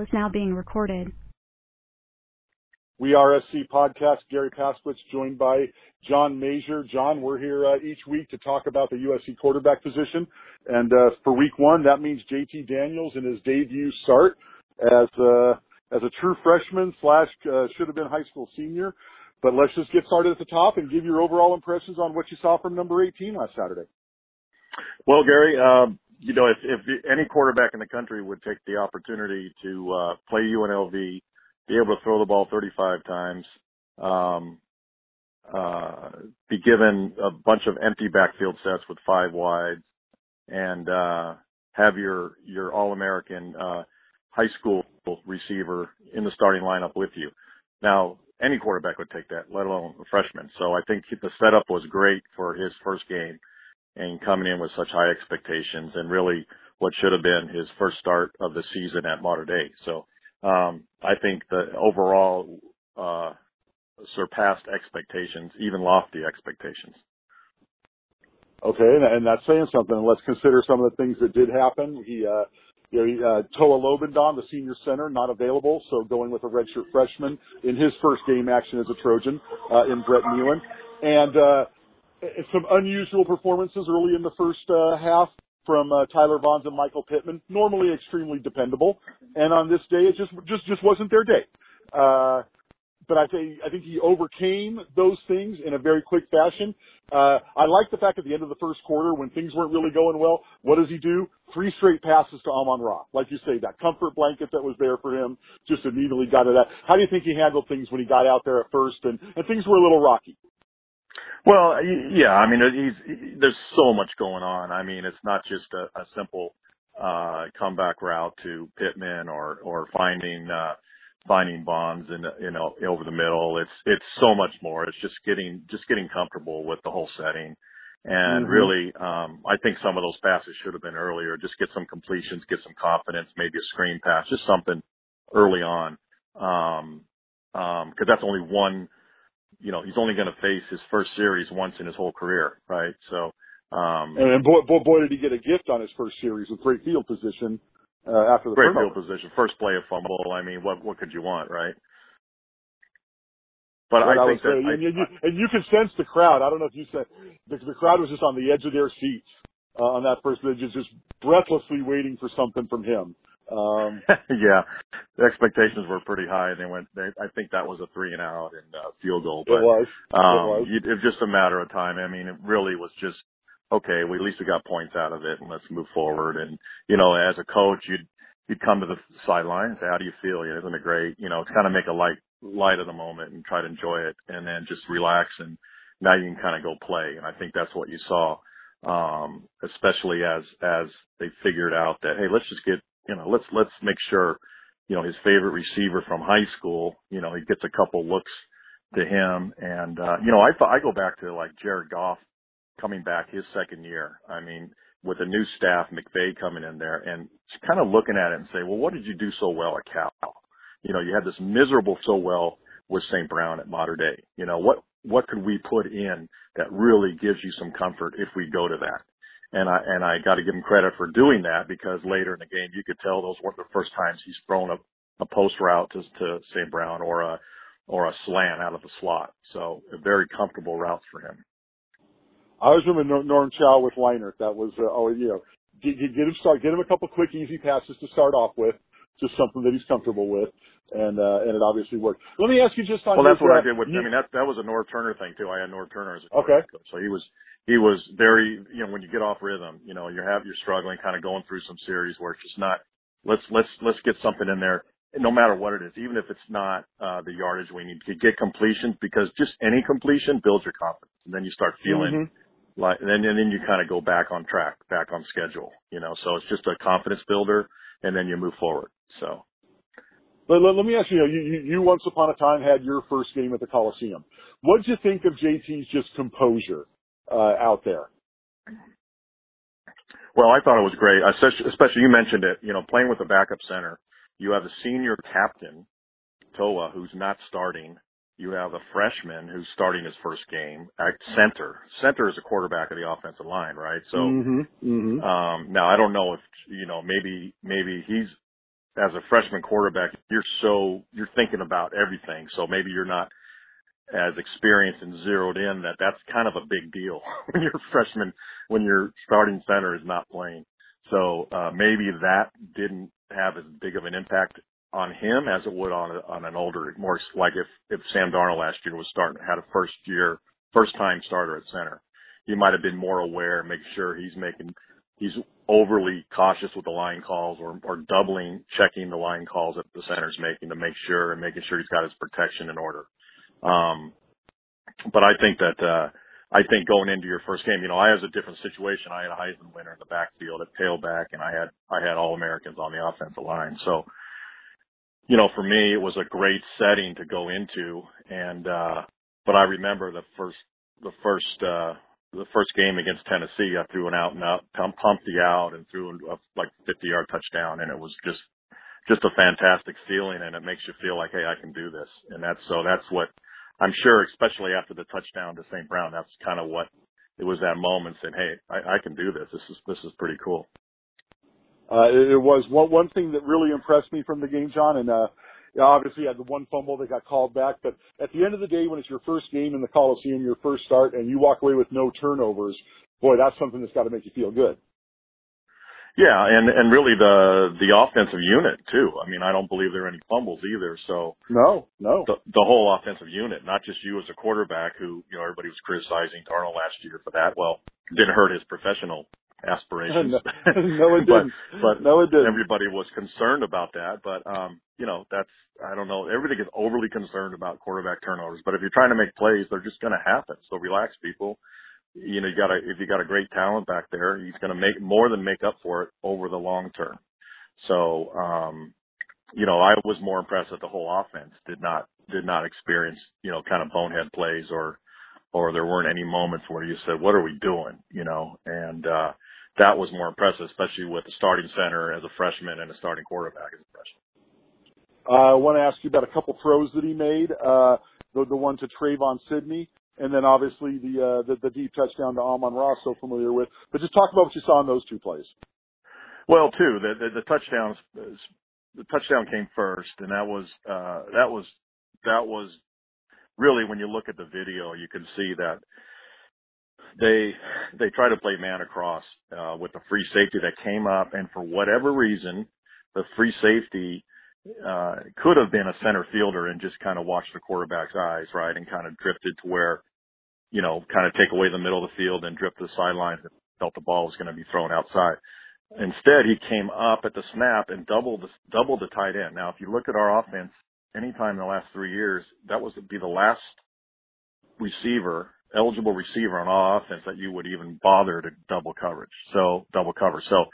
call is now being recorded. We are SC Podcast. Garry Paskwietz joined by John Mazur. John, we're here uh, each week to talk about the USC quarterback position. And uh, for week one, that means JT Daniels in his debut start as uh, as a true freshman slash uh, should have been high school senior. But let's just get started at the top and give your overall impressions on what you saw from number 18 last Saturday. Well, Gary, um, you know, if, if any quarterback in the country would take the opportunity to uh, play UNLV, be able to throw the ball 35 times, um, uh, be given a bunch of empty backfield sets with five wides, and uh, have your your All-American uh, high school receiver in the starting lineup with you. Now, any quarterback would take that, let alone a freshman. So I think the setup was great for his first game and coming in with such high expectations and really what should have been his first start of the season at Mater Dei. So um, I think the overall uh, surpassed expectations, even lofty expectations. Okay, and that's saying something. Let's consider some of the things that did happen. He, uh, you know, uh, Toa Lobendahn, the senior center, not available, so going with a redshirt freshman in his first game action as a Trojan uh, in Brett Neilon. And uh, some unusual performances early in the first uh, half from uh, Tyler Vaughns and Michael Pittman. Normally extremely dependable, and on this day it just just just wasn't their day. Uh, but I think I think he overcame those things in a very quick fashion. Uh, I like the fact at the end of the first quarter when things weren't really going well, what does he do? Three straight passes to Amon Ra. Like you say, that comfort blanket that was there for him just immediately got to that. How do you think he handled things when he got out there at first and, and things were a little rocky? Well, yeah, I mean, he's, there's so much going on. I mean, it's not just a, a simple, uh, comeback route to Pittman or, or finding, uh, finding Vaughns in, you know, over the middle. It's, it's so much more. It's just getting, just getting comfortable with the whole setting. And mm-hmm. really, um, I think some of those passes should have been earlier. Just get some completions, get some confidence, maybe a screen pass, just something early on. Um, um, cause that's only one, you know, he's only going to face his first series once in his whole career, right? So, um, and, and boy, boy, boy, did he get a gift on his first series with great field position uh, after the great field position, first play of fumble. I mean, what what could you want, right? But I, I think that, I, and, you, and you can sense the crowd. I don't know if you said the, the crowd was just on the edge of their seats uh, on that first, just just breathlessly waiting for something from him. Um, yeah, the expectations were pretty high. and They went. They, I think that was a three and out and uh, field goal. But, it was. Um, it was. it was just a matter of time. I mean, it really was just okay. We at least we got points out of it, and let's move forward. And you know, as a coach, you'd you'd come to the sideline and say, "How do you feel? You know, isn't it great?" You know, it's kind of make a light light of the moment and try to enjoy it, and then just relax. And now you can kind of go play. And I think that's what you saw um, especially as as they figured out that hey, let's just get you know, let's let's make sure, you know, his favorite receiver from high school, you know, he gets a couple looks to him. And uh, you know, I I go back to like Jared Goff coming back his second year. I mean, with a new staff, McVay coming in there and kind of looking at it and say, well, what did you do so well at Cal? You know, you had this miserable so well with St. Brown at Mater Dei. You know, what what could we put in that really gives you some comfort if we go to that? and I and I got to give him credit for doing that because later in the game you could tell those weren't the first times he's thrown a, a post route to, to St. Brown or a or a slant out of the slot. So very comfortable routes for him. I always remember Norm Chow with Leinart. That was uh, oh you know get, get him start get him a couple quick easy passes to start off with, just something that he's comfortable with and uh, and it obviously worked. Let me ask you just on. Well, that's what I did with. I mean, that that was a Norv Turner thing too. I had Norv Turner as a okay. Coach, so he was he was very you know when you get off rhythm, you know you have you're struggling, kind of going through some series where it's just not. Let's let's let's get something in there, no matter what it is, even if it's not uh, the yardage we need to get completions because just any completion builds your confidence, and then you start feeling. Mm-hmm. Like, and then, and then you kind of go back on track, back on schedule, you know, so it's just a confidence builder and then you move forward. So. Let, let, let me ask you, you, you, you once upon a time had your first game at the Coliseum. What did you think of JT's just composure uh, out there? Well, I thought it was great, especially you mentioned it. You know, playing with a backup center, you have a senior captain, Toa, who's not starting. You have a freshman who's starting his first game at center. Center is a quarterback of the offensive line, right? So mm-hmm, mm-hmm. Um, now I don't know if you know maybe maybe he's as a freshman quarterback, you're so you're thinking about everything. So maybe you're not as experienced and zeroed in that that's kind of a big deal when you're a freshman when your starting center is not playing. So uh, maybe that didn't have as big of an impact on him as it would on a, on an older, more like if if Sam Darnold last year was starting had a first year first time starter at center, he might have been more aware, make sure he's making he's overly cautious with the line calls or, or doubling checking the line calls that the center's making to make sure and making sure he's got his protection in order. Um, but I think that, uh, I think going into your first game, you know, I was a different situation. I had a Heisman winner in the backfield at tailback and I had, I had all Americans on the offensive line. So, you know, for me, it was a great setting to go into. And, uh, but I remember the first, the first, uh, the first game against Tennessee, I threw an out and out, pumped the out and threw a like 50 yard touchdown. And it was just, just a fantastic feeling. And it makes you feel like, Hey, I can do this. And that's, so that's what I'm sure, especially after the touchdown to St. Brown, that's kind of what it was that moment saying, Hey, I, I can do this. This is, this is pretty cool. Uh, it, it was one, one thing that really impressed me from the game, John, and, uh, obviously had the one fumble that got called back, but at the end of the day, when it's your first game in the Coliseum, your first start, and you walk away with no turnovers, boy, that's something that's got to make you feel good. Yeah, and and really the the offensive unit too. I mean, I don't believe there are any fumbles either. So no, no, the, the whole offensive unit, not just you as a quarterback, who you know everybody was criticizing Darnold last year for that. Well, didn't hurt his professional aspirations. no, no, it didn't. but, but no, it didn't. Everybody was concerned about that, but um, you know, that's I don't know. Everybody gets overly concerned about quarterback turnovers, but if you're trying to make plays, they're just going to happen. So relax, people. You know, you got a if you got a great talent back there, he's going to make more than make up for it over the long term. So, um, you know, I was more impressed that the whole offense did not did not experience you know kind of bonehead plays or or there weren't any moments where you said, "What are we doing?" You know, and uh, that was more impressive, especially with the starting center as a freshman and a starting quarterback as a freshman. Uh, I want to ask you about a couple throws that he made. Uh, the, the one to Trevon Sidney, and then obviously the, uh, the, the deep touchdown to Amon Ra's, so familiar with. But just talk about what you saw in those two plays. Well, too, the, the, the touchdowns, the touchdown came first, and that was, uh, that was, that was really when you look at the video, you can see that they they try to play man across uh, with the free safety that came up, and for whatever reason, the free safety uh, could have been a center fielder and just kind of watched the quarterback's eyes, right, and kind of drifted to where, you know, kind of take away the middle of the field and drift to the sidelines and felt the ball was going to be thrown outside. Instead, he came up at the snap and doubled the, doubled the tight end. Now, if you look at our offense, anytime in the last three years, that was be the last receiver eligible receiver on all offense that you would even bother to double coverage. So double cover. So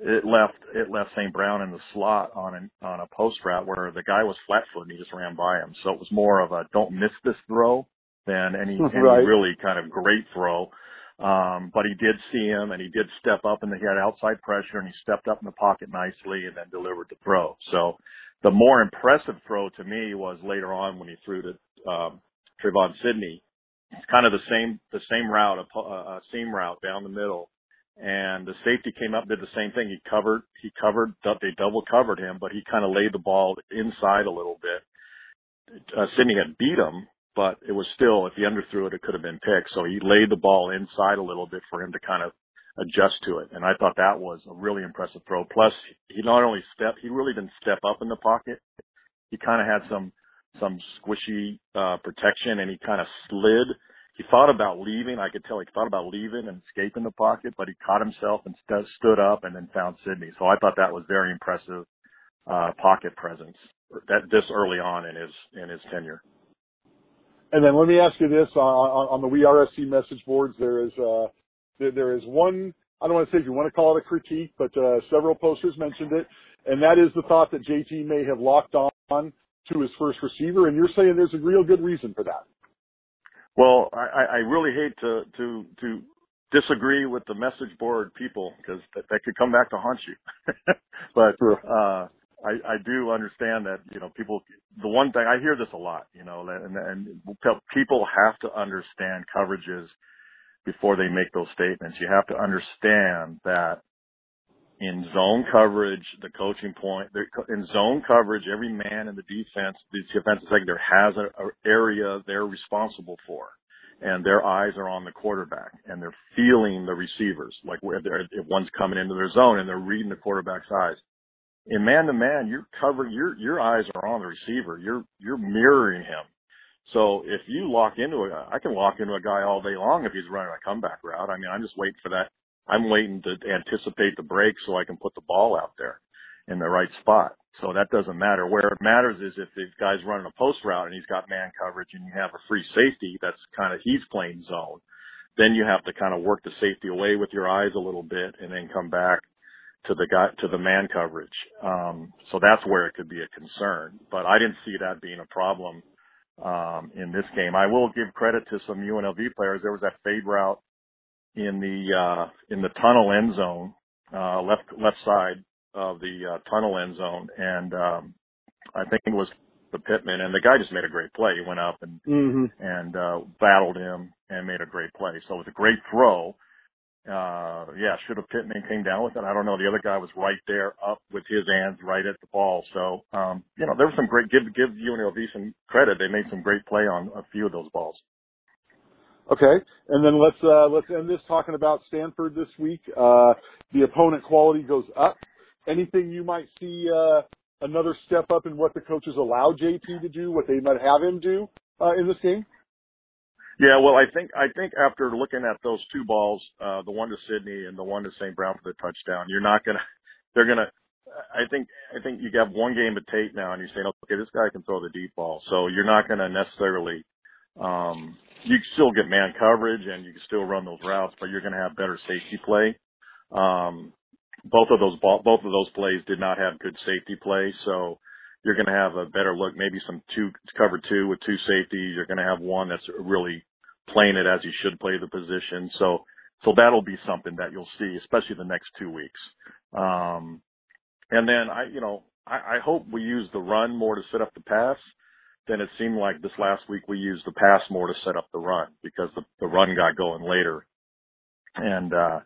it left it left St. Brown in the slot on an on a post route where the guy was flat footed and he just ran by him. So it was more of a don't miss this throw than any, right. any really kind of great throw. Um, but he did see him and he did step up and he had outside pressure and he stepped up in the pocket nicely and then delivered the throw. So the more impressive throw to me was later on when he threw to um, Trevon Sidney it's kind of the same the same route, a, a seam route down the middle. And the safety came up, did the same thing. He covered, he covered, they double covered him, but he kind of laid the ball inside a little bit. Uh, Sidney had beat him, but it was still, if he underthrew it, it could have been picked. So he laid the ball inside a little bit for him to kind of adjust to it. And I thought that was a really impressive throw. Plus, he not only stepped, he really didn't step up in the pocket. He kind of had some some squishy uh, protection, and he kind of slid. He thought about leaving. I could tell he thought about leaving and escaping the pocket, but he caught himself and st- stood up and then found Sidney. So I thought that was very impressive uh, pocket presence that this early on in his in his tenure. And then let me ask you this: on, on the WeAreSC message boards, there is uh, there, there is one. I don't want to say if you want to call it a critique, but uh, several posters mentioned it, and that is the thought that JT may have locked on to his first receiver, and you're saying there's a real good reason for that. Well, I, I really hate to to to disagree with the message board people because that, that could come back to haunt you. but uh, I, I do understand that you know people. The one thing I hear this a lot, you know, and, and people have to understand coverages before they make those statements. You have to understand that in zone coverage, the coaching point, in zone coverage, every man in the defense, the defensive secondary has an area they're responsible for. And their eyes are on the quarterback and they're feeling the receivers. Like if one's coming into their zone and they're reading the quarterback's eyes. In man to man, you're covering, your, your eyes are on the receiver. You're, you're mirroring him. So if you lock into a, I can lock into a guy all day long if he's running a comeback route. I mean, I'm just waiting for that I'm waiting to anticipate the break so I can put the ball out there in the right spot. So that doesn't matter. Where it matters is if the guy's running a post route and he's got man coverage and you have a free safety that's kind of, he's playing zone. Then you have to kind of work the safety away with your eyes a little bit and then come back to the guy, to the man coverage. Um, so that's where it could be a concern, but I didn't see that being a problem, um, in this game. I will give credit to some UNLV players. There was that fade route in the uh, in the tunnel end zone, uh, left left side of the uh, tunnel end zone, and um, I think it was the Pittman, and the guy just made a great play. He went up and mm-hmm. and uh, battled him and made a great play. So it was a great throw. Uh, yeah, should have Pittman came down with it. I don't know. The other guy was right there, up with his hands right at the ball. So, um, you know, there was some great. Give give UNLV some credit. They made some great play on a few of those balls. Okay, and then let's uh, let's end this talking about Stanford this week. Uh, the opponent quality goes up. Anything you might see uh, another step up in what the coaches allow JT to do, what they might have him do uh, in this game? Yeah, well, I think I think after looking at those two balls, uh, the one to Sidney and the one to St. Brown for the touchdown, you're not gonna. They're gonna. I think I think you have one game of tape now, and you're saying, okay, this guy can throw the deep ball, so you're not gonna necessarily um, you can still get man coverage and you can still run those routes, but you're to have better safety play. Um, both of those ball, both of those plays did not have good safety play, so you're going to have a better look. Maybe some two cover two with two safeties. You're going to have one that's really playing it as he should play the position. So, so that'll be something that you'll see, especially the next two weeks. Um, and then I, you know, I, I hope we use the run more to set up the pass then it seemed like this last week we used the pass more to set up the run because the, the run got going later. And, uh,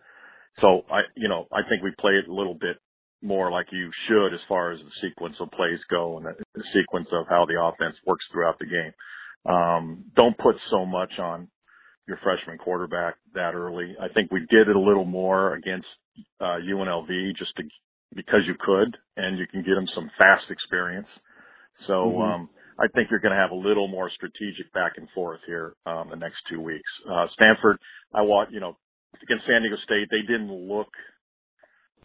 so I, you know, I think we played a little bit more like you should as far as the sequence of plays go and the, the sequence of how the offense works throughout the game. Um, don't put so much on your freshman quarterback that early. I think we did it a little more against, uh, UNLV just to, because you could and you can get them some fast experience. So, mm-hmm. um, I think you're going to have a little more strategic back and forth here um, the next two weeks. Uh, Stanford, I want you know against San Diego State, they didn't look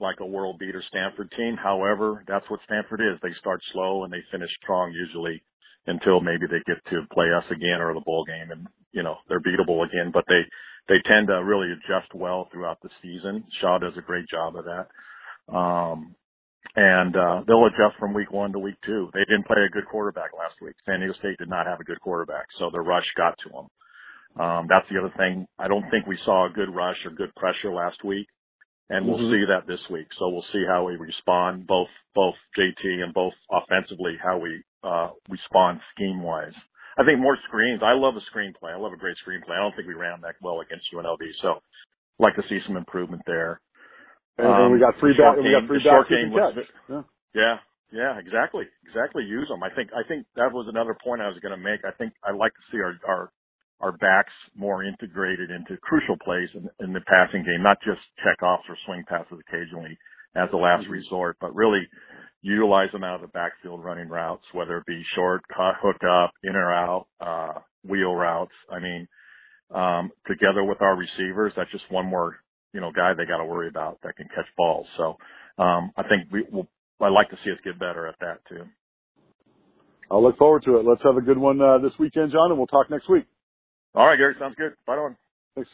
like a world beater Stanford team. However, that's what Stanford is. They start slow and they finish strong usually until maybe they get to play us again or the bowl game and you know they're beatable again. But they they tend to really adjust well throughout the season. Shaw does a great job of that. Um, and uh, they'll adjust from week one to week two. They didn't play a good quarterback last week. San Diego State did not have a good quarterback, so the rush got to them. Um, that's the other thing. I don't think we saw a good rush or good pressure last week, and we'll mm-hmm. see that this week. So we'll see how we respond, both both JT and both offensively, how we uh, respond scheme wise. I think more screens. I love a screenplay. I love a great screenplay. I don't think we ran that well against UNLV, so I'd like to see some improvement there. And, um, and we got three back. We got three back game was, yeah. yeah, yeah, exactly, exactly. Use them. I think. I think that was another point I was going to make. I think I like to see our our our backs more integrated into crucial plays in, in the passing game, not just check offs or swing passes occasionally as a last mm-hmm. resort, but really utilize them out of the backfield running routes, whether it be short, cut, hook up, in or out, uh, wheel routes. I mean, um, together with our receivers, that's just one more you know, guy they got to worry about that can catch balls. So, um, I think we will, I'd like to see us get better at that too. I'll look forward to it. Let's have a good one, uh, this weekend, John, and we'll talk next week. All right, Garry. Sounds good. Bye on. Thanks.